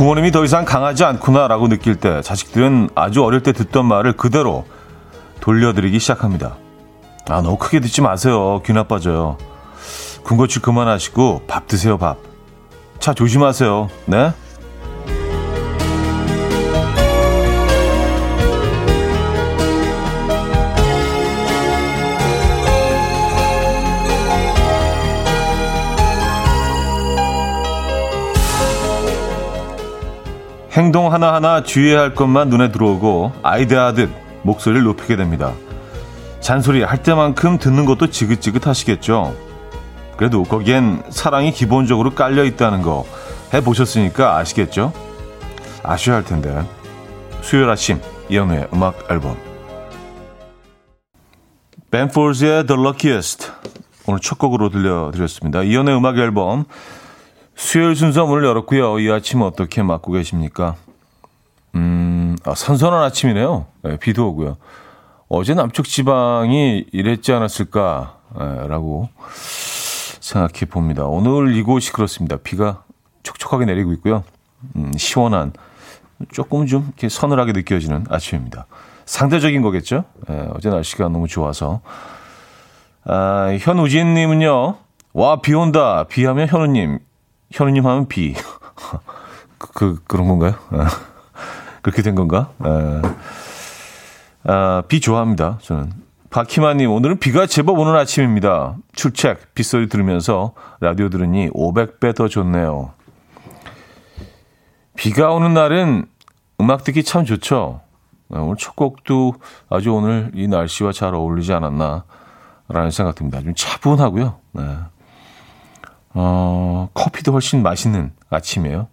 부모님이 더 이상 강하지 않구나라고 느낄 때 자식들은 아주 어릴 때 듣던 말을 그대로 돌려드리기 시작합니다. 아, 너무 크게 듣지 마세요. 귀 나빠져요. 군것질 그만하시고 밥 드세요, 밥. 차 조심하세요. 네? 행동 하나하나 주의해야 할 것만 눈에 들어오고 아이디어하듯 목소리를 높이게 됩니다. 잔소리 할 때만큼 듣는 것도 지긋지긋 하시겠죠. 그래도 거기엔 사랑이 기본적으로 깔려 있다는 거 해보셨으니까 아시겠죠? 아셔야 할 텐데. 수요일 아침 이연우의 음악 앨범 벤포즈의 The Luckiest 오늘 첫 곡으로 들려드렸습니다. 이연우의 음악 앨범 수요일 순서 문을 열었고요. 이 아침 어떻게 맞고 계십니까? 음, 아, 선선한 아침이네요. 네, 비도 오고요. 어제 남쪽 지방이 이랬지 않았을까라고 생각해 봅니다. 오늘 이곳이 그렇습니다. 비가 촉촉하게 내리고 있고요. 음, 시원한 조금 좀 이렇게 서늘하게 느껴지는 아침입니다. 상대적인 거겠죠? 네, 어제 날씨가 너무 좋아서. 아, 현우진님은요. 와, 비 온다. 비 하면 현우님. 현우님 하면 비. 그, 그, 그런 건가요? 아, 그렇게 된 건가? 아, 아, 비 좋아합니다. 저는. 박희만님, 오늘은 비가 제법 오는 아침입니다. 출첵, 빗소리 들으면서 라디오 들으니 500배 더 좋네요. 비가 오는 날은 음악 듣기 참 좋죠. 아, 오늘 첫 곡도 아주 오늘 이 날씨와 잘 어울리지 않았나, 라는 생각 듭니다. 좀 차분하고요. 네. 어, 커피도 훨씬 맛있는 아침이에요.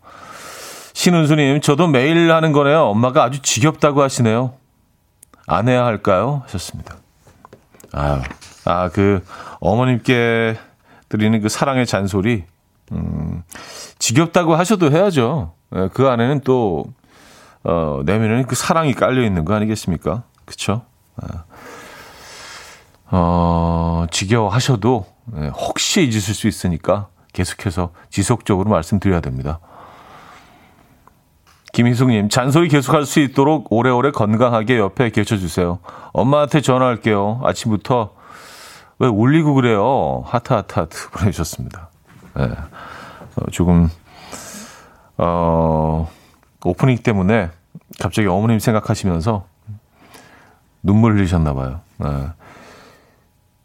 신은수님, 저도 매일 하는 거네요. 엄마가 아주 지겹다고 하시네요. 안 해야 할까요? 하셨습니다. 아유, 아, 그, 어머님께 드리는 그 사랑의 잔소리, 음, 지겹다고 하셔도 해야죠. 예, 그 안에는 또, 어, 내면에는 그 사랑이 깔려 있는 거 아니겠습니까? 그쵸? 아. 어, 지겨워 하셔도 네, 혹시 잊으실 수 있으니까 계속해서 지속적으로 말씀드려야 됩니다. 김희숙님, 잔소리 계속할 수 있도록 오래오래 건강하게 옆에 계셔주세요. 엄마한테 전화할게요. 아침부터 왜 울리고 그래요? 하트, 하트, 하트 보내주셨습니다. 네. 어, 조금, 어, 오프닝 때문에 갑자기 어머님 생각하시면서 눈물 흘리셨나봐요. 네.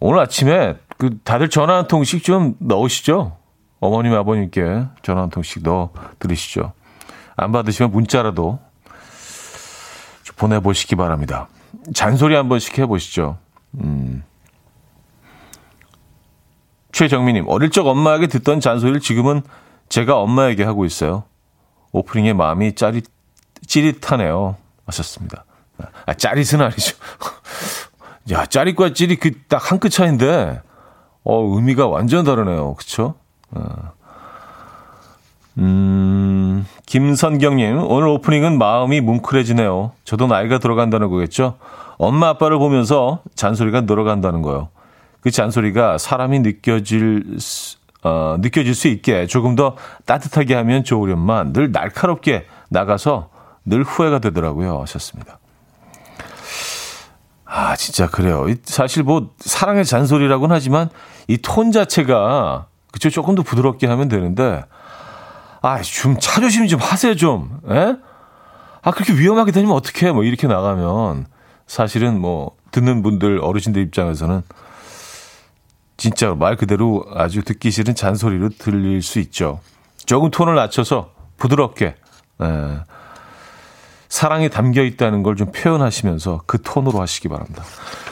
오늘 아침에 그 다들 전화 한 통씩 좀 넣으시죠. 어머님 아버님께 전화 한 통씩 넣어 드리시죠. 안 받으시면 문자라도 보내보시기 바랍니다. 잔소리 한 번씩 해보시죠. 음. 최정민님, 어릴 적 엄마에게 듣던 잔소리를 지금은 제가 엄마에게 하고 있어요. 오프닝에 마음이 짜릿, 찌릿하네요. 하셨습니다. 아, 짜릿은 아니죠. 야, 짜릿과 찌릿 그 딱 한 끗 차인데, 어, 의미가 완전 다르네요. 그쵸? 어. 음, 김선경님, 오늘 오프닝은 마음이 뭉클해지네요. 저도 나이가 들어간다는 거겠죠? 엄마, 아빠를 보면서 잔소리가 늘어간다는 거예요. 그 잔소리가 사람이 느껴질, 어, 느껴질 수 있게 조금 더 따뜻하게 하면 좋으련만 늘 날카롭게 나가서 늘 후회가 되더라고요. 하셨습니다. 아, 진짜 그래요. 사실 뭐 사랑의 잔소리라고는 하지만 이 톤 자체가 그쵸 조금 더 부드럽게 하면 되는데 아, 좀 차조심 좀 하세요 좀. 예? 아, 그렇게 위험하게 되면 어떡해? 뭐 이렇게 나가면 사실은 뭐 듣는 분들 어르신들 입장에서는 진짜 말 그대로 아주 듣기 싫은 잔소리로 들릴 수 있죠. 조금 톤을 낮춰서 부드럽게 예. 사랑이 담겨 있다는 걸 좀 표현하시면서 그 톤으로 하시기 바랍니다.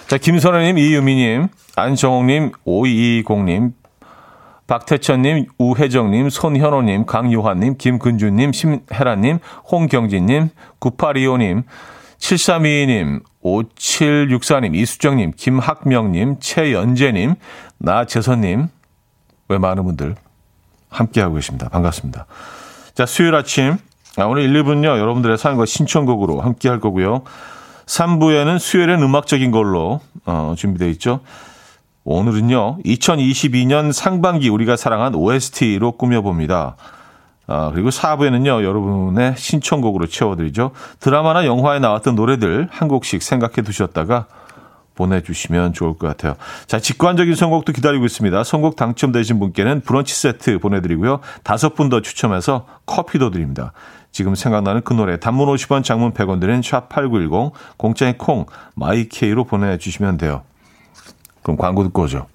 자, 김선아님, 이유미님, 안정옥님, 5220님, 박태천님, 우혜정님, 손현호님, 강요한님, 김근주님, 심혜라님, 홍경진님, 9825님, 7322님, 5764님, 이수정님, 김학명님, 최연재님, 나재선님, 왜 많은 분들 함께하고 계십니다. 반갑습니다. 자, 수요일 아침 아, 오늘 1, 2분요, 여러분들의 사연과 신청곡으로 함께 할 거고요. 3부에는 수요일엔 음악적인 걸로 어, 준비되어 있죠. 오늘은요, 2022년 상반기 우리가 사랑한 OST로 꾸며봅니다. 아, 그리고 4부에는요, 여러분의 신청곡으로 채워드리죠. 드라마나 영화에 나왔던 노래들 한 곡씩 생각해 두셨다가 보내주시면 좋을 것 같아요. 자, 직관적인 선곡도 기다리고 있습니다. 선곡 당첨되신 분께는 브런치 세트 보내드리고요. 다섯 분 더 추첨해서 커피도 드립니다. 지금 생각나는 그 노래 단문 50원 장문 100원 드는 샵8910 공짜인 콩 마이케이로 보내주시면 돼요. 그럼 광고 듣고 오죠.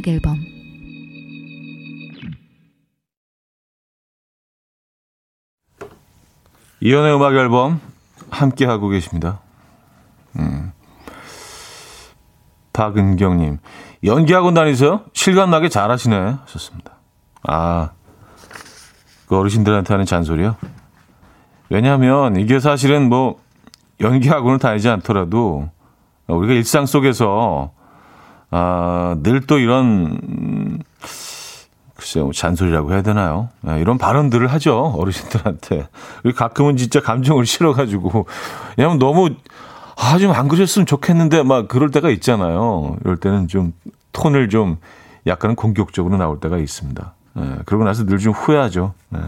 음악 앨범 이연의 음악 앨범 함께 하고 계십니다. 음. 박은경님 연기학원 다니세요? 실감나게 잘하시네 하셨습니다. 아, 그 어르신들한테 하는 잔소리요? 왜냐하면 이게 사실은 뭐 연기학원을 다니지 않더라도 우리가 일상 속에서 아, 늘 또 이런, 글쎄요, 뭐 잔소리라고 해야 되나요? 아, 이런 발언들을 하죠, 어르신들한테. 가끔은 진짜 감정을 실어가지고. 왜냐면 너무, 아, 좀 안 그랬으면 좋겠는데, 막 그럴 때가 있잖아요. 이럴 때는 좀 톤을 좀 약간 공격적으로 나올 때가 있습니다. 예, 그러고 나서 늘 좀 후회하죠. 예.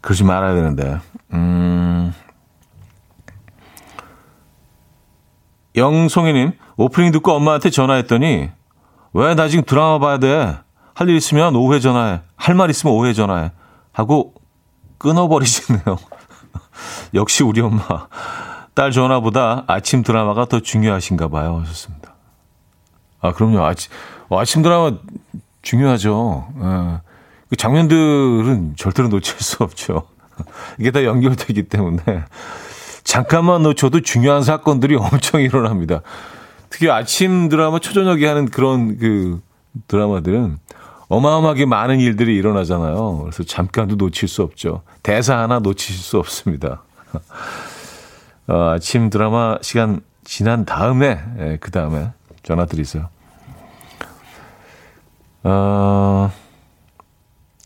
그러지 말아야 되는데. 음. 영송이님, 오프닝 듣고 엄마한테 전화했더니 왜 나 지금 드라마 봐야 돼? 할 일 있으면 오후에 전화해. 할 말 있으면 오후에 전화해. 하고 끊어버리시네요. 역시 우리 엄마. 딸 전화보다 아침 드라마가 더 중요하신가 봐요. 하셨습니다. 아, 그럼요. 아침, 아침 드라마 중요하죠. 예. 그 장면들은 절대로 놓칠 수 없죠. 이게 다 연결되기 때문에. 잠깐만 놓쳐도 중요한 사건들이 엄청 일어납니다. 특히 아침 드라마 초저녁에 하는 그런 그 드라마들은 어마어마하게 많은 일들이 일어나잖아요. 그래서 잠깐도 놓칠 수 없죠. 대사 하나 놓칠 수 없습니다. 어, 아침 드라마 시간 지난 다음에, 예, 그 다음에 전화 드리세요. 어,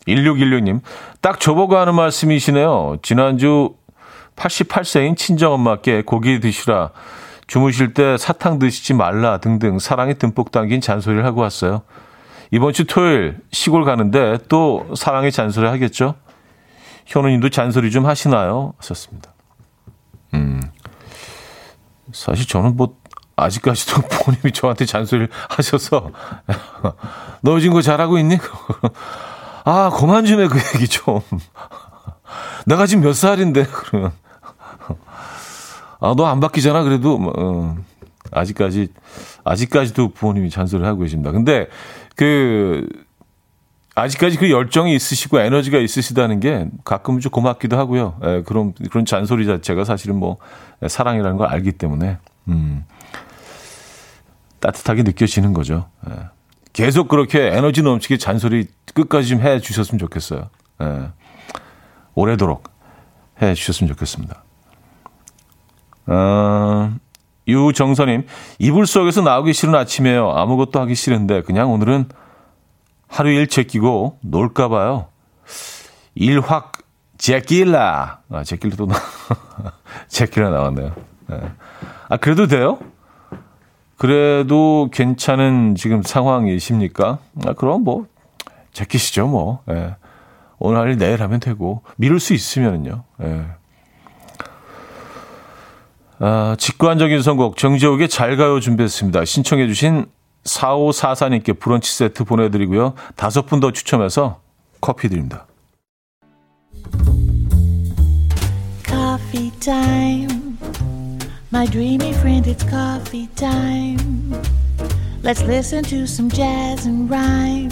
1616님, 딱 저보고 하는 말씀이시네요. 지난주 88세인 친정엄마께 고기 드시라 주무실 때 사탕 드시지 말라 등등 사랑이 듬뿍 담긴 잔소리를 하고 왔어요. 이번 주 토요일 시골 가는데 또 사랑의 잔소리 하겠죠? 현우님도 잔소리 좀 하시나요? 하셨습니다. 음, 사실 저는 뭐 아직까지도 부모님이 저한테 잔소리를 하셔서 너 지금 거 잘하고 있니? 아, 그만 좀 해, 그 얘기 좀. 내가 지금 몇 살인데, 그러면. 아, 너 안 바뀌잖아. 그래도 뭐, 어, 아직까지 아직까지도 부모님이 잔소리를 하고 계십니다. 근데 그 아직까지 그 열정이 있으시고 에너지가 있으시다는 게 가끔은 좀 고맙기도 하고요. 에, 예, 그런 그런 잔소리 자체가 사실은 뭐 사랑이라는 걸 알기 때문에 음, 따뜻하게 느껴지는 거죠. 에. 예. 계속 그렇게 에너지 넘치게 잔소리 끝까지 좀 해 주셨으면 좋겠어요. 에. 예. 오래도록 해 주셨으면 좋겠습니다. 어, 유정선님, 이불 속에서 나오기 싫은 아침이에요. 아무것도 하기 싫은데, 그냥 오늘은 하루 일 제끼고 놀까 봐요. 일 확, 제끼라. 아, 제끼라 또, 나, 제끼라 나왔네요. 네. 아, 그래도 돼요? 그래도 괜찮은 지금 상황이십니까? 아, 그럼 뭐, 제끼시죠, 뭐. 예. 오늘 할 일 내일 하면 되고, 미룰 수 있으면은요. 예. 아, 직관적인 선곡 정지욱의 잘 가요 준비했습니다. 신청해 주신 4544님께 브런치 세트 보내드리고요. 다섯 분 더 추첨해서 커피 드립니다. Coffee time. My dreamy friend, it's coffee time. Let's listen to some jazz and rhyme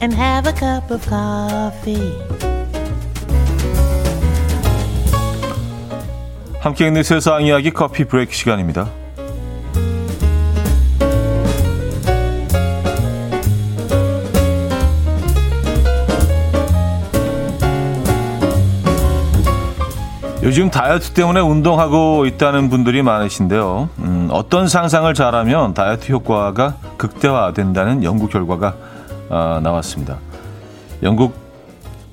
and have a cup of coffee. 함께 있는 세상 이야기 커피 브레이크 시간입니다. 요즘 다이어트 때문에 운동하고 있다는 분들이 많으신데요. 음, 어떤 상상을 잘하면 다이어트 효과가 극대화된다는 연구 결과가 아, 나왔습니다. 영국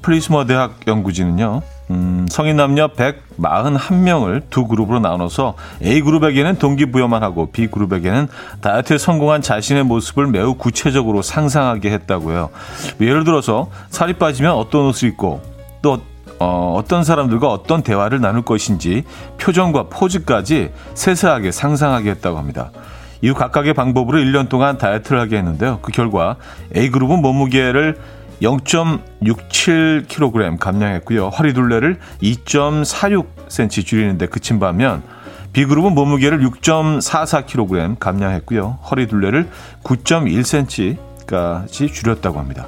플리머스 대학 연구진은요. 음, 성인 남녀 141명을 두 그룹으로 나눠서 A그룹에게는 동기부여만 하고 B그룹에게는 다이어트에 성공한 자신의 모습을 매우 구체적으로 상상하게 했다고요. 예를 들어서 살이 빠지면 어떤 옷을 입고 또 어, 어떤 사람들과 어떤 대화를 나눌 것인지 표정과 포즈까지 세세하게 상상하게 했다고 합니다. 이후 각각의 방법으로 1년 동안 다이어트를 하게 했는데요. 그 결과 A그룹은 몸무게를 0.67kg 감량했고요. 허리둘레를 2.46cm 줄이는데 그친 반면 B그룹은 몸무게를 6.44kg 감량했고요. 허리둘레를 9.1cm까지 줄였다고 합니다.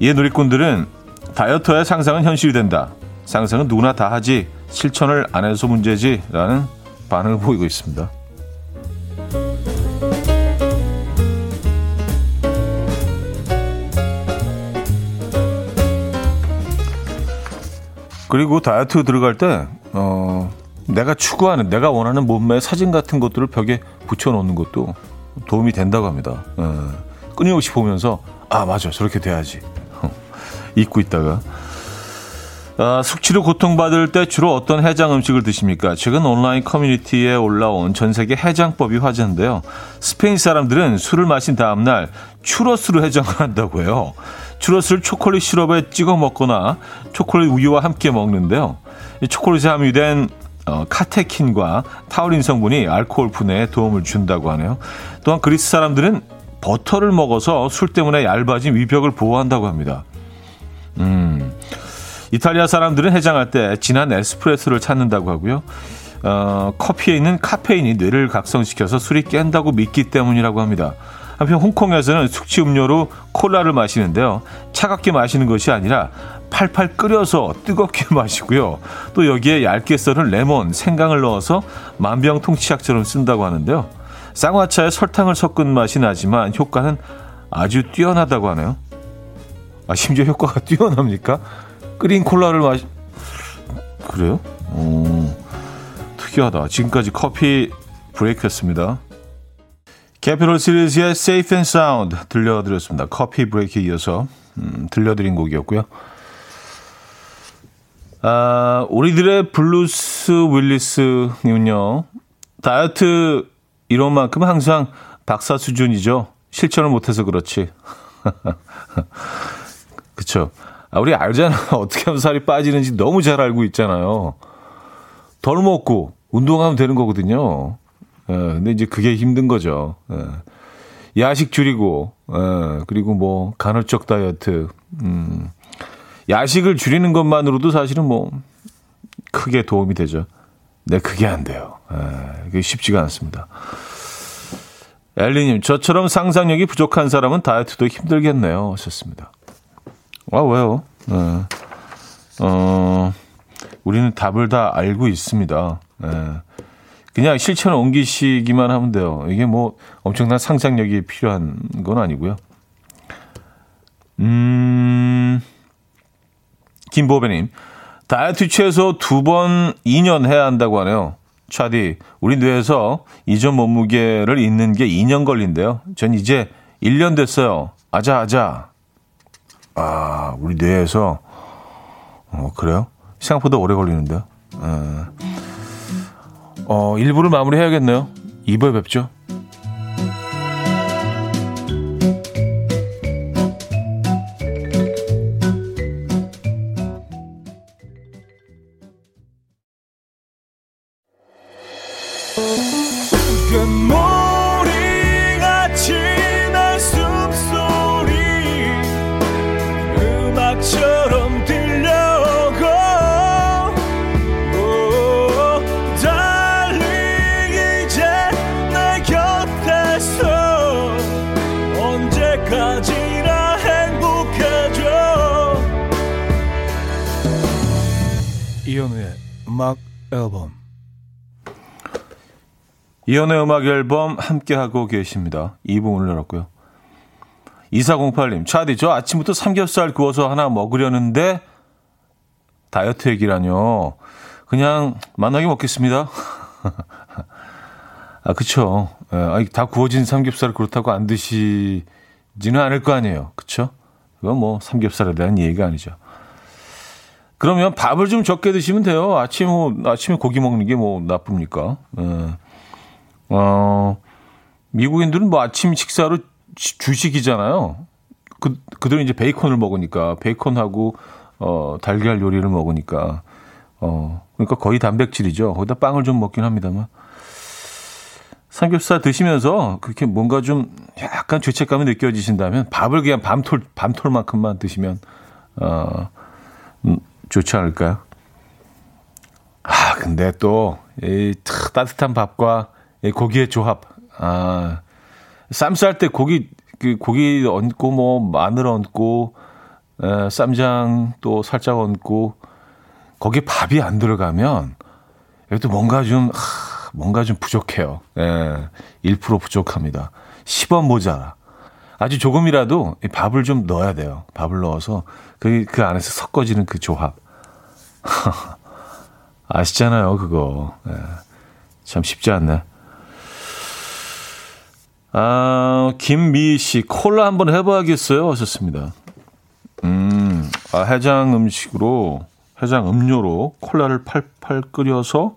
이에 누리꾼들은 다이어터의 상상은 현실이 된다. 상상은 누구나 다 하지 실천을 안 해서 문제지 라는 반응을 보이고 있습니다. 그리고 다이어트 들어갈 때 어, 내가 추구하는 내가 원하는 몸매 사진 같은 것들을 벽에 붙여놓는 것도 도움이 된다고 합니다. 어, 끊임없이 보면서 아 맞아 저렇게 돼야지 잊고 있다가 아, 숙취로 고통받을 때 주로 어떤 해장 음식을 드십니까? 최근 온라인 커뮤니티에 올라온 전 세계 해장법이 화제인데요. 스페인 사람들은 술을 마신 다음날 추러스로 해장을 한다고 해요. 추러스를 초콜릿 시럽에 찍어 먹거나 초콜릿 우유와 함께 먹는데요. 초콜릿에 함유된 어, 카테킨과 타우린 성분이 알코올 분해에 도움을 준다고 하네요. 또한 그리스 사람들은 버터를 먹어서 술 때문에 얇아진 위벽을 보호한다고 합니다. 음. 이탈리아 사람들은 해장할 때 진한 에스프레소를 찾는다고 하고요. 어, 커피에 있는 카페인이 뇌를 각성시켜서 술이 깬다고 믿기 때문이라고 합니다. 한편 홍콩에서는 숙취 음료로 콜라를 마시는데요. 차갑게 마시는 것이 아니라 팔팔 끓여서 뜨겁게 마시고요. 또 여기에 얇게 썰은 레몬, 생강을 넣어서 만병통치약처럼 쓴다고 하는데요. 쌍화차에 설탕을 섞은 맛이 나지만 효과는 아주 뛰어나다고 하네요. 아, 심지어 효과가 뛰어납니까? 끓인 콜라를 마시, 그래요? 오, 특이하다. 지금까지 커피 브레이크였습니다. 캐피럴 시리즈의 Safe and Sound 들려드렸습니다. 커피 브레이크에 이어서 음, 들려드린 곡이었고요. 아, 우리들의 블루스 윌리스님은요. 다이어트 이론만큼 항상 박사 수준이죠. 실천을 못해서 그렇지. 그쵸. 아, 우리 알잖아. 어떻게 하면 살이 빠지는지 너무 잘 알고 있잖아요. 덜 먹고 운동하면 되는 거거든요. 예, 근데 이제 그게 힘든 거죠. 예. 야식 줄이고, 예, 그리고 뭐, 간헐적 다이어트, 음, 야식을 줄이는 것만으로도 사실은 뭐, 크게 도움이 되죠. 네, 그게 안 돼요. 예, 그게 쉽지가 않습니다. 엘리님, 저처럼 상상력이 부족한 사람은 다이어트도 힘들겠네요. 하셨습니다. 아, 왜요? 네. 어, 우리는 답을 다 알고 있습니다. 네. 그냥 실천을 옮기시기만 하면 돼요. 이게 뭐 엄청난 상상력이 필요한 건 아니고요. 음, 김보배님, 다이어트 최소 두번 2년 해야 한다고 하네요. 차디, 우리 뇌에서 이전 몸무게를 잊는 게 2년 걸린대요. 전 이제 1년 됐어요. 아자, 아자. 아, 우리 뇌에서, 어, 그래요? 생각보다 오래 걸리는데요. 어, 어 1부를 마무리 해야겠네요. 2부에 뵙죠. 이연의 음악 앨범 함께하고 계십니다. 2부문을 열었고요. 2408님, 차디, 저 아침부터 삼겹살 구워서 하나 먹으려는데, 다이어트 얘기라뇨. 그냥 만나게 먹겠습니다. 아, 그쵸. 예, 다 구워진 삼겹살을 그렇다고 안 드시지는 않을 거 아니에요. 그쵸? 그건 뭐 삼겹살에 대한 얘기가 아니죠. 그러면 밥을 좀 적게 드시면 돼요. 아침, 아침에 고기 먹는 게 뭐 나쁩니까? 예. 어, 미국인들은 뭐 아침 식사로 주식이잖아요. 그, 그들은 이제 베이컨을 먹으니까, 베이컨하고, 어, 달걀 요리를 먹으니까, 어, 그러니까 거의 단백질이죠. 거기다 빵을 좀 먹긴 합니다만. 삼겹살 드시면서 그렇게 뭔가 좀 약간 죄책감이 느껴지신다면 밥을 그냥 밤톨, 밤톨만큼만 드시면, 어, 음, 좋지 않을까요? 아, 근데 또, 이 따뜻한 밥과 이 고기의 조합. 아, 쌈쌀 때 고기, 그 고기 얹고 뭐 마늘 얹고, 에, 쌈장 또 살짝 얹고, 거기에 밥이 안 들어가면, 이것도 뭔가 좀, 하, 뭔가 좀 부족해요. 예, 1% 부족합니다. 10원 모자라. 아주 조금이라도 밥을 좀 넣어야 돼요. 밥을 넣어서 그, 그 안에서 섞어지는 그 조합. 아시잖아요, 그거. 예, 참 쉽지 않네. 아, 김미 씨, 콜라 한번 해봐야겠어요. 하셨습니다. 음, 아, 해장 음식으로, 해장 음료로 콜라를 팔팔 끓여서,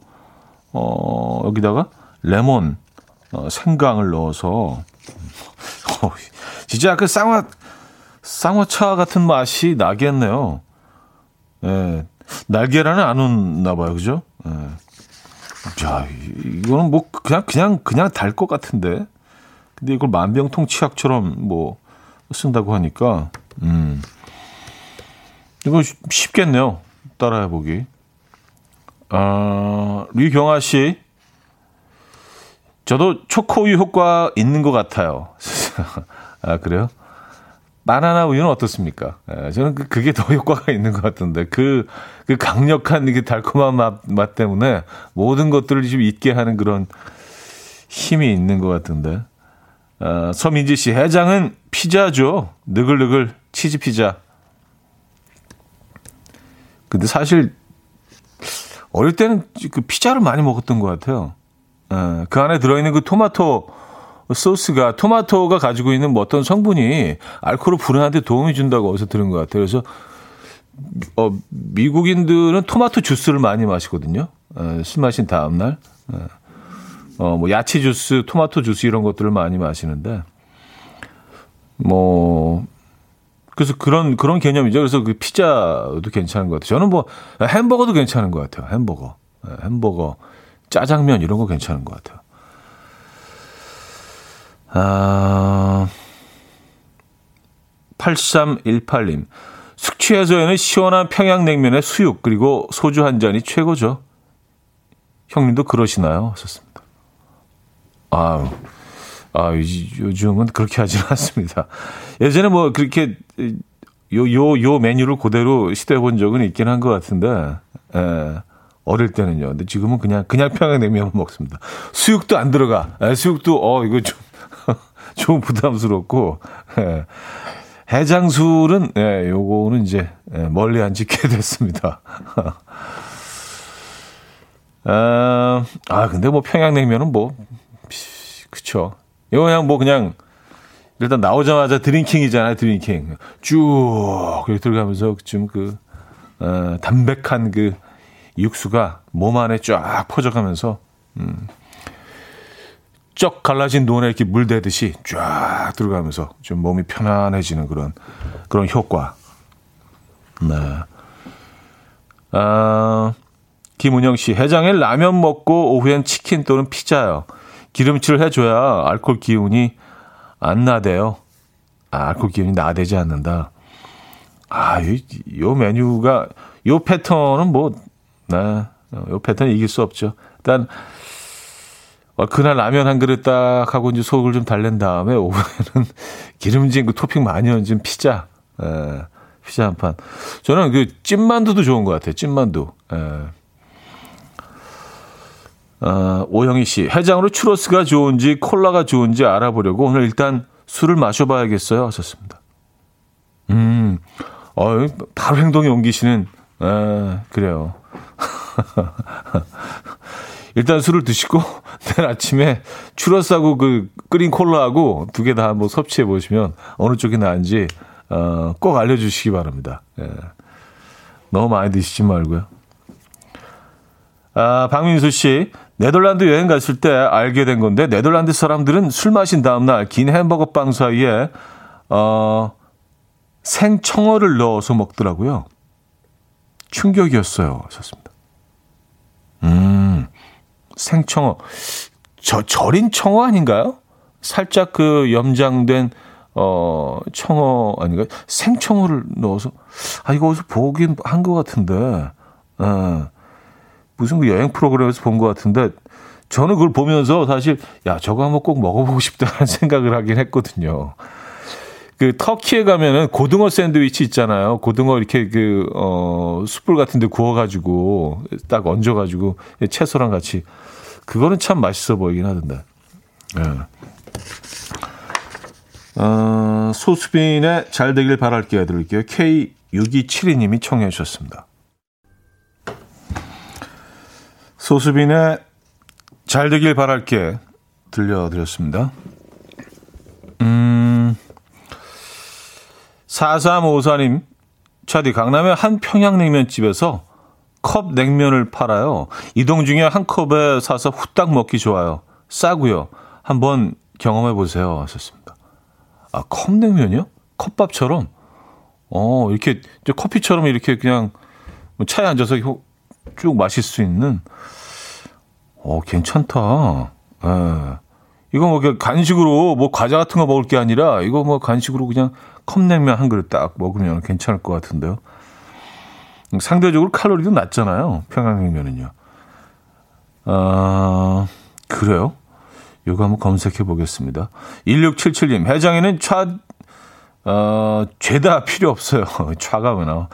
어, 여기다가 레몬, 어, 생강을 넣어서, 어, 진짜 그 쌍화, 쌍화차 같은 맛이 나겠네요. 예, 날계란은 안 웃나 봐요. 그죠? 예. 자, 이거는 뭐, 그냥, 그냥, 그냥 달 것 같은데. 근데 이걸 만병통 치약처럼 뭐 쓴다고 하니까 음 이거 쉽겠네요. 따라해 보기. 아, 류경아 씨. 저도 초코우유 효과 있는 것 같아요. 아, 그래요? 바나나 우유는 어떻습니까? 예, 저는 그, 그게 더 효과가 있는 것 같은데, 그, 그 강력한 그 달콤한 맛, 맛 때문에 모든 것들을 좀 잊게 하는 그런 힘이 있는 것 같은데. 어, 서민지 씨, 해장은 피자죠. 느글느글 치즈 피자. 근데 사실 어릴 때는 그 피자를 많이 먹었던 것 같아요. 어, 그 안에 들어있는 그 토마토 소스가 토마토가 가지고 있는 뭐 어떤 성분이 알코올 불안한테 도움이 준다고 어디서 들은 것 같아요. 그래서 어, 미국인들은 토마토 주스를 많이 마시거든요. 어, 술 마신 다음 날. 어. 어, 뭐 야채 주스, 토마토 주스 이런 것들을 많이 마시는데 뭐 그래서 그런 그런 개념이죠. 그래서 그 피자도 괜찮은 것 같아요. 저는 뭐 햄버거도 괜찮은 것 같아요. 햄버거, 네, 햄버거, 짜장면 이런 거 괜찮은 것 같아요. 아, 8318님. 숙취해소에는 시원한 평양냉면에 수육 그리고 소주 한 잔이 최고죠. 형님도 그러시나요? 하셨습니다. 아, 아, 요즘은 그렇게 하지는 않습니다. 예전에 뭐 그렇게 요, 요, 요 메뉴를 그대로 시도해 본 적은 있긴 한 것 같은데, 에, 예, 어릴 때는요. 근데 지금은 그냥, 그냥 평양냉면 먹습니다. 수육도 안 들어가. 에, 수육도, 어, 이거 좀, 좀 부담스럽고, 에, 예. 해장술은, 예, 요거는 이제, 예, 멀리 안 짓게 됐습니다. 아, 아, 근데 뭐 평양냉면은 뭐, 그쵸. 이거 그냥 뭐 그냥 일단 나오자마자 drinking이잖아요, drinking. 쭉 이렇게 들어가면서 좀 그, 어, 담백한 그 육수가 몸 안에 쫙 퍼져가면서, 음, 쩍 갈라진 논에 이렇게 물 대듯이 쫙 들어가면서 좀 몸이 편안해지는 그런, 그런 효과. 네. 아, 김은영 씨, 해장에 라면 먹고 오후엔 치킨 또는 피자요. 기름칠을 해줘야 알코올 기운이 안 나대요. 아, 알코올 기운이 나대지 않는다. 아, 요, 요 메뉴가, 요 패턴은 뭐, 네, 요 패턴 이길 수 없죠. 일단, 어, 그날 라면 한 그릇 딱 하고 이제 속을 좀 달랜 다음에 오후에는 기름진 그 토핑 많이 얹은 피자, 에, 예, 피자 한 판. 저는 그 찐만두도 좋은 것 같아요. 찐만두. 에. 예. 어, 오영희 씨, 해장으로 추러스가 좋은지 콜라가 좋은지 알아보려고 오늘 일단 술을 마셔봐야겠어요. 하셨습니다. 음, 어, 바로 행동에 옮기시는, 아, 그래요. 일단 술을 드시고 내일 아침에 추러스하고 그 끓인 콜라하고 두 개다 한번 섭취해 보시면 어느 쪽이 나은지 어, 꼭 알려주시기 바랍니다. 예. 너무 많이 드시지 말고요. 아, 박민수 씨, 네덜란드 여행 갔을 때 알게 된 건데 네덜란드 사람들은 술 마신 다음날 긴 햄버거 빵 사이에 어, 생청어를 넣어서 먹더라고요. 충격이었어요. 하셨습니다. 음, 생청어. 저, 절인 청어 아닌가요? 살짝 그 염장된, 어, 청어 아닌가요? 생청어를 넣어서. 아, 이거 어디서 보긴 한 것 같은데. 어, 무슨 그 여행 프로그램에서 본 것 같은데. 저는 그걸 보면서 사실, 야, 저거 한번 꼭 먹어보고 싶다는 생각을 하긴 했거든요. 그 터키에 가면은 고등어 샌드위치 있잖아요. 고등어 이렇게 그, 어, 숯불 같은 데 구워가지고 딱 얹어가지고 채소랑 같이. 그거는 참 맛있어 보이긴 하던데. 예. 어, 소수빈의 잘 되길 바랄게요. 들을게요. K6272님이 청해 주셨습니다. 소수빈의 잘 되길 바랄게 들려드렸습니다. 4354님, 차디 강남의 한 평양냉면집에서 컵 냉면을 팔아요. 이동 중에 한 컵에 사서 후딱 먹기 좋아요. 싸고요. 한번 경험해 보세요. 하셨습니다. 아, 컵 냉면이요? 컵밥처럼? 어, 이렇게 커피처럼 이렇게 그냥 뭐 차에 앉아서 쭉 마실 수 있는 어, 괜찮다. 예. 이거 뭐 간식으로 뭐 과자 같은 거 먹을 게 아니라 이거 뭐 간식으로 그냥 컵냉면 한 그릇 딱 먹으면 괜찮을 것 같은데요. 상대적으로 칼로리도 낮잖아요. 평양냉면은요. 아, 그래요? 이거 한번 검색해 보겠습니다. 1677님, 해장에는 차, 어, 죄다 필요 없어요. 차가 왜 나와?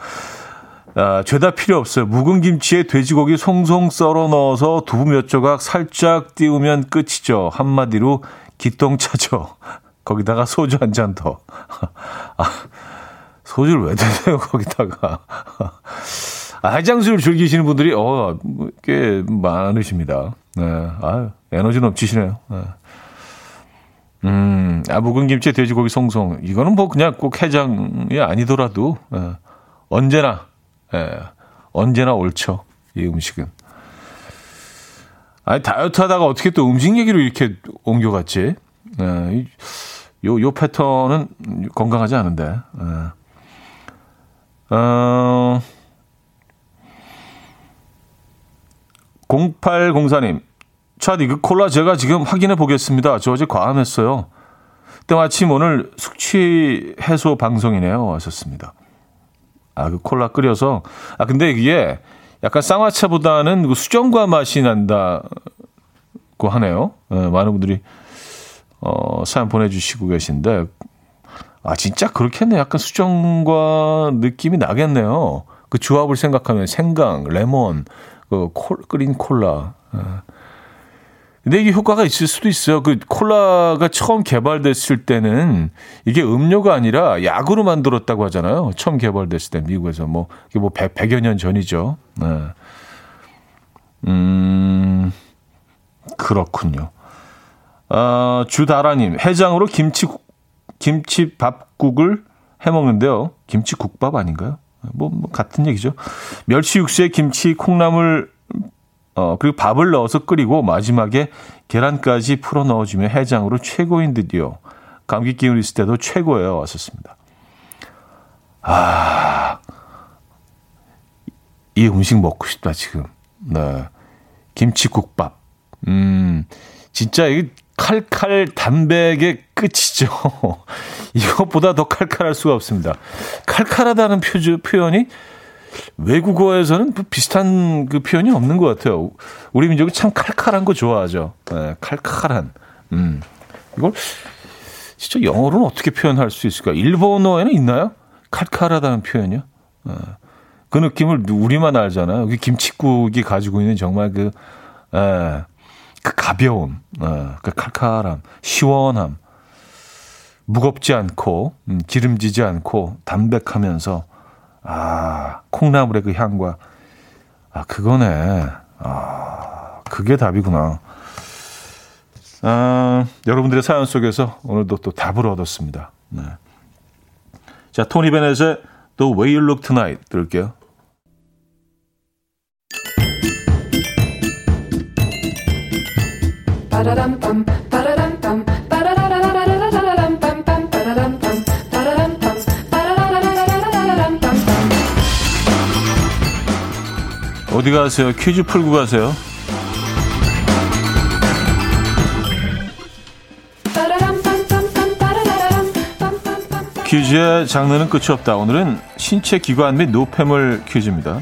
아, 죄다 필요 없어요. 묵은 김치에 돼지고기 송송 썰어 넣어서 두부 몇 조각 살짝 띄우면 끝이죠. 한마디로 기똥차죠. 거기다가 소주 한 잔 더. 아, 소주를 왜 드세요, 거기다가. 아, 해장술 즐기시는 분들이, 어, 꽤 많으십니다. 네. 아유, 에너지 넘치시네요. 네. 음, 아, 묵은 김치에 돼지고기 송송. 이거는 뭐 그냥 꼭 해장이 아니더라도, 예, 언제나, 예, 언제나 옳죠. 이 음식은. 아니, 다이어트 하다가 어떻게 또 음식 얘기로 이렇게 옮겨갔지? 예, 요, 요 패턴은 건강하지 않은데. 예. 어, 0804님, 차디, 그 콜라 제가 지금 확인해 보겠습니다. 저 어제 과음했어요. 때마침 오늘 숙취 해소 방송이네요. 하셨습니다. 아, 그 콜라 끓여서. 아, 근데 이게 약간 쌍화차보다는 그 수정과 맛이 난다고 하네요. 네, 많은 분들이 어, 사연 보내주시고 계신데, 아, 진짜 그렇겠네. 약간 수정과 느낌이 나겠네요. 그 조합을 생각하면 생강, 레몬, 그 콜, 끓인 콜라. 아. 근데 이게 효과가 있을 수도 있어요. 그 콜라가 처음 개발됐을 때는 이게 음료가 아니라 약으로 만들었다고 하잖아요. 처음 개발됐을 때 미국에서 뭐 이게 뭐 100, 100여 년 전이죠. 네. 음, 그렇군요. 어, 주다라님, 해장으로 김치, 김치 밥국을 해 먹는데요. 김치 국밥 아닌가요? 뭐, 뭐, 같은 얘기죠. 멸치 육수에 김치, 콩나물, 어, 그리고 밥을 넣어서 끓이고 마지막에 계란까지 풀어 넣어주면 해장으로 최고인 듯요. 감기 기운 있을 때도 최고예요. 왔었습니다. 아, 이 음식 먹고 싶다, 지금. 네. 김치국밥. 음, 진짜 이 칼칼 담백의 끝이죠. 이것보다 더 칼칼할 수가 없습니다. 칼칼하다는 표, 표현이 외국어에서는 뭐 비슷한 그 표현이 없는 것 같아요. 우리 민족이 참 칼칼한 거 좋아하죠. 네, 칼칼한. 음. 이걸 진짜 영어로는 어떻게 표현할 수 있을까? 일본어에는 있나요? 칼칼하다는 표현이요? 네. 그 느낌을 우리만 알잖아요. 그 김치국이 가지고 있는 정말 그, 에, 예, 그 가벼움, 에, 그 칼칼함, 시원함, 무겁지 않고, 음, 기름지지 않고, 담백하면서, 아, 콩나물의 그 향과, 아, 그거네. 아, 그게 답이구나. 아, 여러분들의 사연 속에서 오늘도 또 답을 얻었습니다. 네. 자, 토니 베넷의 The Way You Look Tonight 들을게요. 어디 가세요? 퀴즈 풀고 가세요. 퀴즈의 장르는 끝이 없다. 오늘은 신체 기관 및 노폐물 퀴즈입니다.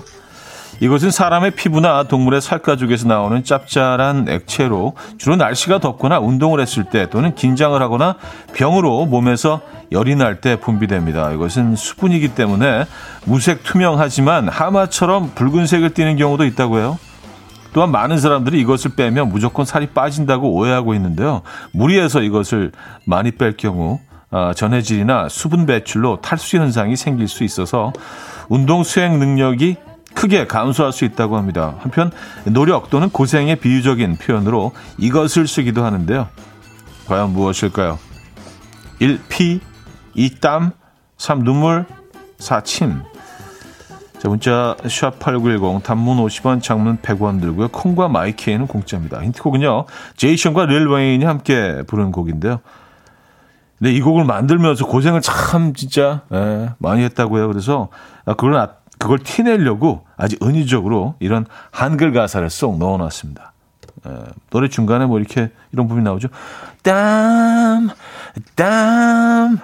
이것은 사람의 피부나 동물의 살가죽에서 나오는 짭짤한 액체로 주로 날씨가 덥거나 운동을 했을 때 또는 긴장을 하거나 병으로 몸에서 열이 날 때 분비됩니다. 이것은 수분이기 때문에 무색 투명하지만 하마처럼 붉은색을 띠는 경우도 있다고 해요. 또한 많은 사람들이 이것을 빼면 무조건 살이 빠진다고 오해하고 있는데요. 무리해서 이것을 많이 뺄 경우 어, 전해질이나 수분 배출로 탈수 현상이 생길 수 있어서 운동 수행 능력이 크게 감소할 수 있다고 합니다. 한편 노력 또는 고생의 비유적인 표현으로 이것을 쓰기도 하는데요. 과연 무엇일까요? 1. 피 2. 땀 3. 눈물 4. 침 자, 문자 샵8910 단문 50원 장문 100원 들고요. 콩과 마이케이는 공짜입니다. 힌트곡은요. 제이션과 릴 웨인이 함께 부른 곡인데요. 근데 이 곡을 만들면서 고생을 참 진짜 예, 많이 했다고 해요. 그래서 아, 그걸 아, 그걸 티내려고 아주 은유적으로 이런 한글 가사를 쏙 넣어놨습니다. 예, 노래 중간에 뭐 이렇게 이런 부분이 나오죠. 땀, 땀.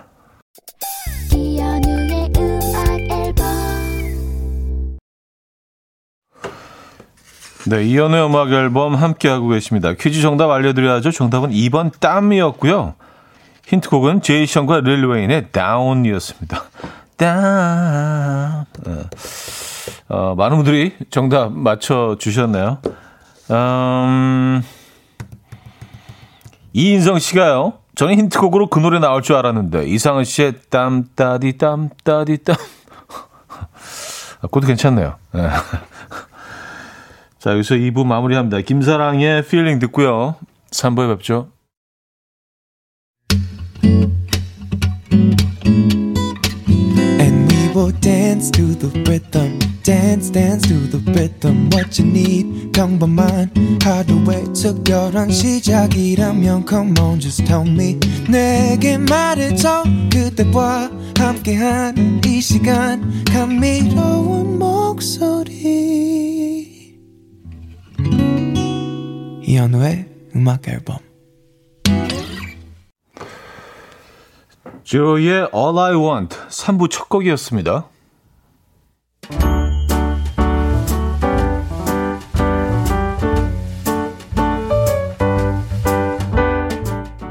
네, 이연의 음악 앨범 함께하고 계십니다. 퀴즈 정답 알려드려야죠. 정답은 2번 땀이었고요. 힌트곡은 제이션과 릴웨인의 다운이었습니다. 다운. 네. 어, 많은 분들이 정답 맞춰주셨네요. 음, 이인성 씨가요. 저는 힌트곡으로 그 노래 나올 줄 알았는데 이상은 씨의 땀 따디 땀 따디 땀. 아, 그것도 괜찮네요. 네. 자, 여기서 2부 마무리합니다. 김사랑의 Feeling 듣고요. 3부에 뵙죠. Dance to the rhythm. Dance, dance to the rhythm. What you need, 평범한 하루의 특별한 시작이라면 Come on, just tell me. 내게 말해줘. 그대와 함께한 이 시간. 감미로운 목소리. 이현우의 음악 앨범. 제로의 All I Want 3부 첫 곡이었습니다.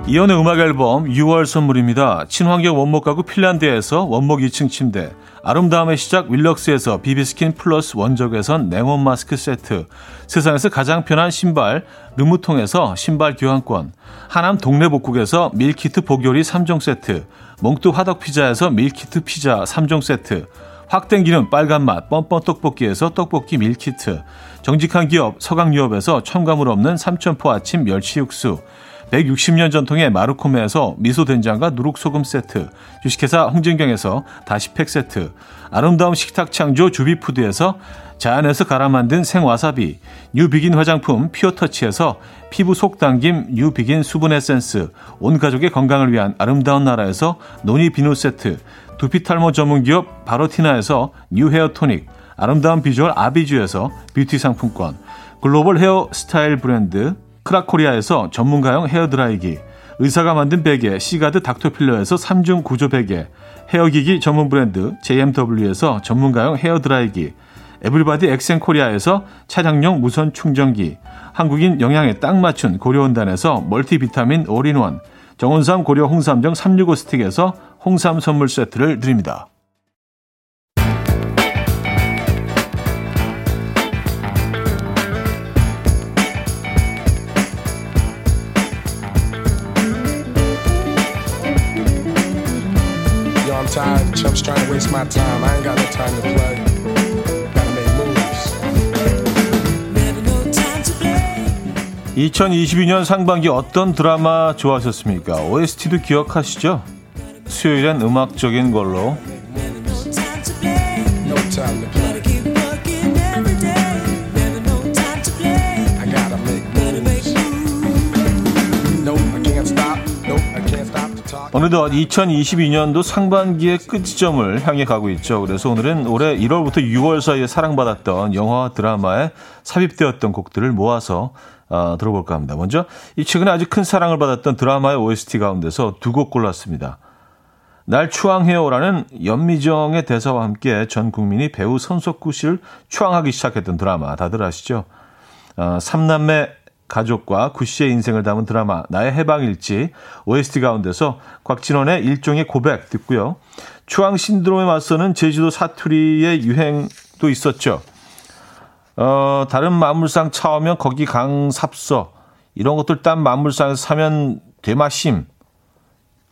이현우의 음악 앨범 6월 선물입니다. 친환경 원목 가구 핀란디아에서 원목 2층 침대, 아름다움의 시작 윌럭스에서 비비스킨 플러스 원적외선 냉온 마스크 세트, 세상에서 가장 편한 신발 르무통에서 신발 교환권, 하남 동네 복국에서 밀키트 복요리 3종 세트, 몽뚜 화덕 피자에서 밀키트 피자 3종 세트, 확 땡기는 빨간맛 뻔뻔 떡볶이에서 떡볶이 밀키트, 정직한 기업 서강유업에서 첨가물 없는 삼천포 아침 멸치 육수, 160년 전통의 마루코메에서 미소된장과 누룩소금 세트, 주식회사 홍진경에서 다시팩 세트, 아름다운 식탁 창조 주비푸드에서 자연에서 갈아 만든 생와사비, 뉴비긴 화장품 피어터치에서 피부 속 당김 뉴비긴 수분 에센스, 온 가족의 건강을 위한 아름다운 나라에서 노니 비누 세트, 두피 탈모 전문 기업 바로티나에서 뉴 헤어 토닉, 아름다운 비주얼 아비주에서 뷰티 상품권, 글로벌 헤어 스타일 브랜드 크라코리아에서 전문가용 헤어 드라이기, 의사가 만든 베개 시가드 닥터필러에서 3중 구조 베개, 헤어기기 전문 브랜드 JMW에서 전문가용 헤어 드라이기, 에블바디 엑센코리아에서 차량용 무선 충전기, 한국인 영양에 딱 맞춘 고려원단에서 멀티비타민 올인원, 정원삼 고려 홍삼정 365 스틱에서 홍삼 선물 세트를 드립니다. chumps trying to waste my time. I ain't got no time to play. 2022년 상반기 어떤 드라마 좋아하셨습니까? OST도 기억하시죠? 수요일엔 음악적인 걸로 어느덧 2022년도 상반기의 끝점을 향해 가고 있죠. 그래서 오늘은 올해 1월부터 6월 사이에 사랑받았던 영화와 드라마에 삽입되었던 곡들을 모아서 어, 들어볼까 합니다. 먼저 이 최근에 아주 큰 사랑을 받았던 드라마의 OST 가운데서 두 곡 골랐습니다. 날 추앙해요라는 연미정의 대사와 함께 전 국민이 배우 손석구 씨를 추앙하기 시작했던 드라마 다들 아시죠? 어, 삼남매 가족과 구 씨의 인생을 담은 드라마 나의 해방일지 OST 가운데서 곽진원의 일종의 고백 듣고요. 추앙 신드롬에 맞서는 제주도 사투리의 유행도 있었죠. 어, 다른 만물상 차오면 거기 강삽서 이런 것들 딴 만물상에서 사면 되마심.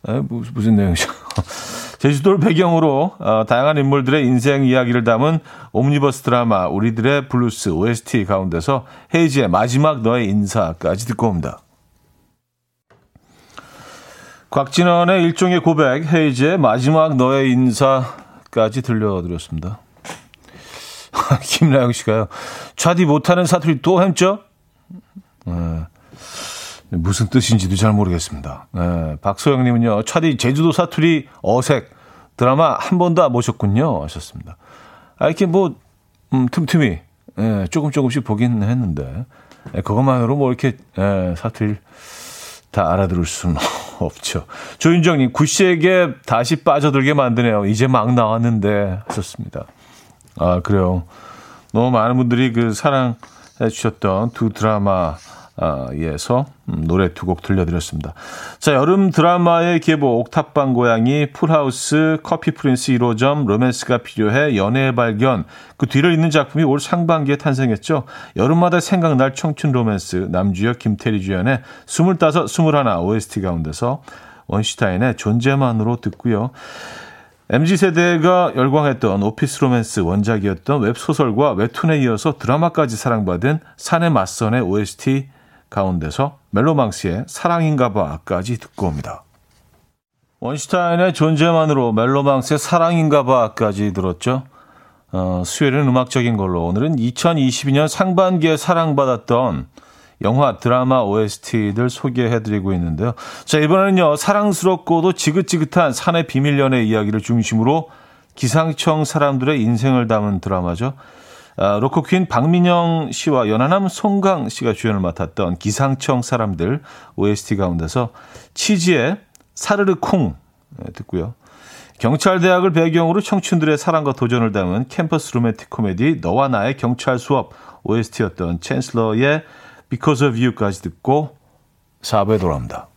에, 무슨, 무슨 내용이죠? 제주도를 배경으로 어, 다양한 인물들의 인생 이야기를 담은 옴니버스 드라마 우리들의 블루스 OST 가운데서 헤이즈의 마지막 너의 인사까지 듣고 옵니다. 곽진언의 일종의 고백, 헤이즈의 마지막 너의 인사까지 들려드렸습니다. 김나영 씨가요. 차디 못하는 사투리 또 했죠? 네. 무슨 뜻인지도 잘 모르겠습니다. 네, 박소영님은요, 차디 제주도 사투리 어색 드라마 한 번도 안 보셨군요. 하셨습니다. 아, 이렇게 뭐, 음, 틈틈이, 예, 조금 조금씩 보긴 했는데, 예, 그것만으로 뭐 이렇게, 예, 사투리 다 알아들을 수는 없죠. 조윤정님, 구씨에게 다시 빠져들게 만드네요. 이제 막 나왔는데, 하셨습니다. 아, 그래요. 너무 많은 분들이 그 사랑해 주셨던 두 드라마, 에서 음, 노래 두 곡 들려드렸습니다. 자, 여름 드라마의 계보, 옥탑방 고양이, 풀하우스, 커피 프린스 1호점, 로맨스가 필요해, 연애의 발견, 그 뒤를 잇는 작품이 올 상반기에 탄생했죠. 여름마다 생각날 청춘 로맨스, 남주혁, 김태리 주연의 25, 21 OST 가운데서 원슈타인의 존재만으로 듣고요. MZ세대가 열광했던 오피스 로맨스 원작이었던 웹소설과 웹툰에 이어서 드라마까지 사랑받은 사내 맞선의 OST 가운데서 멜로망스의 사랑인가 봐까지 듣고 옵니다. 원슈타인의 존재만으로 멜로망스의 사랑인가 봐까지 들었죠. 어, 수요일은 음악적인 걸로 오늘은 2022년 상반기에 사랑받았던 영화, 드라마 OST들 소개해드리고 있는데요. 자, 이번에는요, 사랑스럽고도 지긋지긋한 산의 비밀 연애 이야기를 중심으로 기상청 사람들의 인생을 담은 드라마죠. 아, 로코퀸 박민영 씨와 연하남 송강 씨가 주연을 맡았던 기상청 사람들 OST 가운데서 치즈의 사르르 콩 네, 듣고요. 경찰대학을 배경으로 청춘들의 사랑과 도전을 담은 캠퍼스 로맨틱 코미디 너와 나의 경찰 수업 OST였던 챈슬러의 Because of You까지 듣고 4부에 돌아옵니다.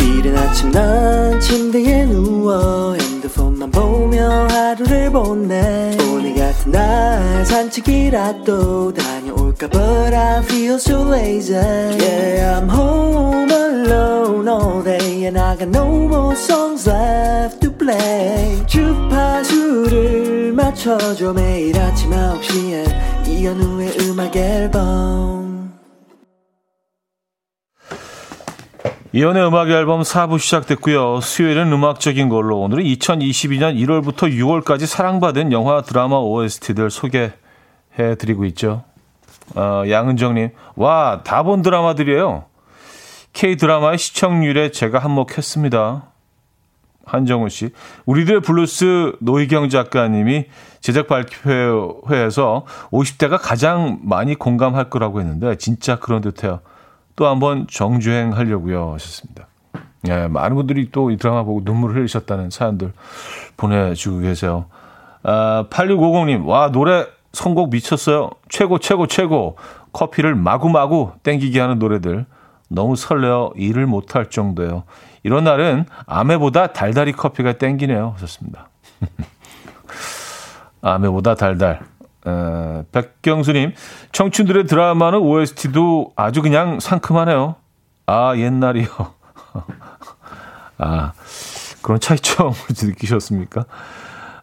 이른 아침 난 침대에 누워 핸드폰만 보며 하루를 보내 오늘 같은 날 산책이라도 다녀 올까 But I feel so lazy Yeah I'm home alone all day And I got no more songs left to play 주파수를 맞춰줘 매일 아침 9시에 이현우의 음악 앨범 이현우의 음악 앨범 4부 시작됐고요. 수요일은 음악적인 걸로 오늘은 2022년 1월부터 6월까지 사랑받은 영화 드라마 OST들 소개해 드리고 있죠. 어, 양은정님, 와, 다 본 드라마들이에요. K-드라마의 시청률에 제가 한몫했습니다. 한정우 씨. 우리들의 블루스 노희경 작가님이 제작 발표회에서 50대가 가장 많이 공감할 거라고 했는데 진짜 그런 듯해요. 또 한번 정주행 하려고요 하셨습니다. 예, 많은 분들이 또 이 드라마 보고 눈물을 흘리셨다는 사연들 보내주고 계세요. 아, 8650님, 와, 노래 선곡 미쳤어요. 최고, 최고, 최고. 커피를 마구마구 땡기게 하는 노래들. 너무 설레어 일을 못할 정도예요. 이런 날은 아메보다 달달이 커피가 땡기네요. 하셨습니다. 아메보다 달달. 에, 백경수님, 청춘들의 드라마는 OST도 아주 그냥 상큼하네요. 아, 옛날이요. 아, 그런 차이점을 느끼셨습니까?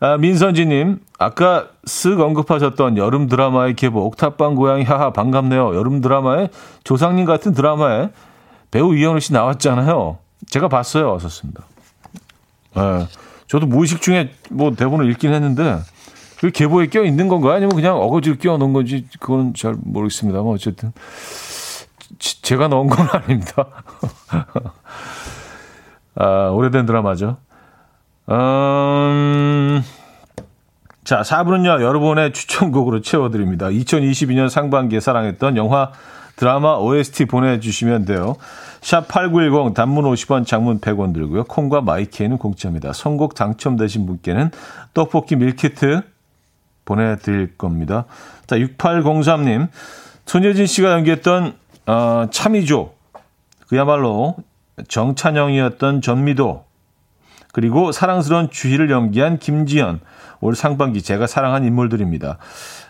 아, 민선지님, 아까 쓱 언급하셨던 여름 드라마의 개봉, 옥탑방 고양이 하하 반갑네요. 여름 드라마에 조상님 같은 드라마에 배우 이현우 씨 나왔잖아요. 제가 봤어요. 왔었습니다. 네, 저도 무의식 중에 뭐 대본을 읽긴 했는데 그 계보에 껴 있는 건가요? 아니면 그냥 어거지로 끼워 놓은 건지 그건 잘 모르겠습니다만 어쨌든 지, 제가 넣은 건 아닙니다. 아, 오래된 드라마죠. 음, 자, 4부는요, 여러분의 추천곡으로 채워드립니다. 2022년 상반기에 사랑했던 영화 드라마 OST 보내주시면 돼요. 샵 8910 단문 50원 장문 100원 들고요. 콩과 마이케이는 공짜입니다. 선곡 당첨되신 분께는 떡볶이 밀키트 보내드릴 겁니다. 자, 6803님. 손예진 씨가 연기했던 어, 참이조. 그야말로 정찬영이었던 전미도. 그리고 사랑스러운 주희를 연기한 김지연. 올 상반기 제가 사랑한 인물들입니다.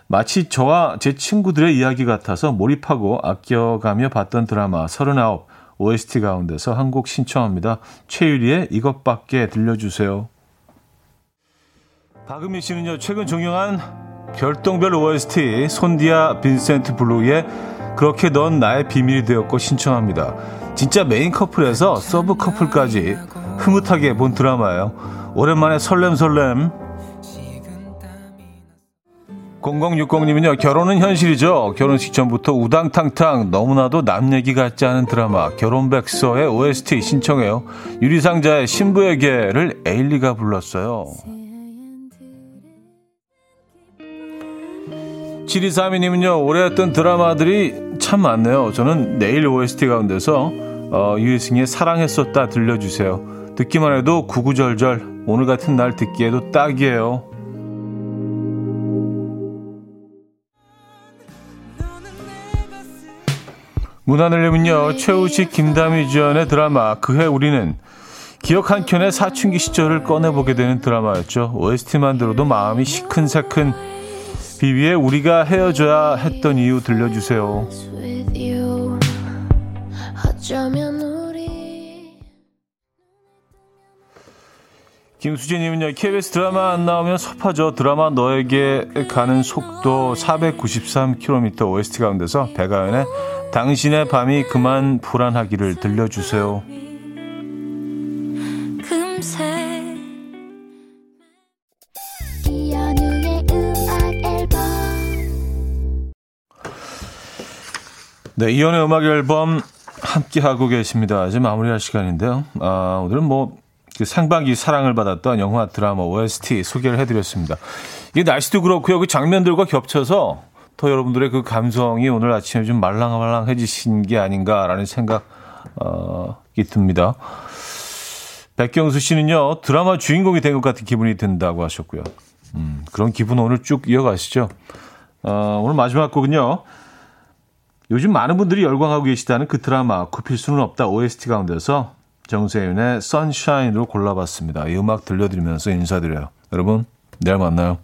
마치 저와 제 친구들의 이야기 같아서 몰입하고 아껴가며 봤던 드라마 39 OST 가운데서 한 곡 신청합니다. 최유리의 이것밖에 들려주세요. 박은미 씨는요, 최근 종영한 별똥별 OST 손디아 빈센트 블루의 그렇게 넌 나의 비밀이 되었고 신청합니다. 진짜 메인 커플에서 서브 커플까지 흐뭇하게 본 드라마예요. 오랜만에 설렘설렘 0060님은요, 결혼은 현실이죠. 결혼식 전부터 우당탕탕 너무나도 남 얘기 같지 않은 드라마, 결혼백서의 OST 신청해요. 유리상자의 신부에게를 에일리가 불렀어요. 7232님은요, 올해 했던 드라마들이 참 많네요. 저는 내일 OST 가운데서, 어, 유희승의 사랑했었다 들려주세요. 듣기만 해도 구구절절, 오늘 같은 날 듣기에도 딱이에요. 문화늘림은요 최우식 김다미 주연의 드라마 그해 우리는 기억 한 켠에 사춘기 시절을 꺼내보게 되는 드라마였죠. OST만 들어도 마음이 시큰새큰 비비의 우리가 헤어져야 했던 이유 들려주세요. 김수진님은요, KBS 드라마 안 나오면 섭하죠. 드라마 너에게 가는 속도 493km OST 가운데서 배가연의 당신의 밤이 그만 불안하기를 들려주세요. 네, 이연의 음악 앨범 함께 하고 계십니다. 이제 마무리할 시간인데요. 아, 오늘은 뭐 그 상반기 사랑을 받았던 영화 드라마 OST 소개를 해드렸습니다. 이게 날씨도 그렇고요. 그 장면들과 겹쳐서 더 여러분들의 그 감성이 오늘 아침에 좀 말랑말랑해지신 게 아닌가라는 생각이 어, 듭니다. 백경수 씨는요, 드라마 주인공이 된 것 같은 기분이 든다고 하셨고요. 음, 그런 기분 오늘 쭉 이어가시죠. 어, 오늘 마지막 곡은요, 요즘 많은 분들이 열광하고 계시다는 그 드라마, 굽힐 수는 없다 OST 가운데서 정세윤의 선샤인으로 골라봤습니다. 이 음악 들려드리면서 인사드려요. 여러분, 내일 만나요.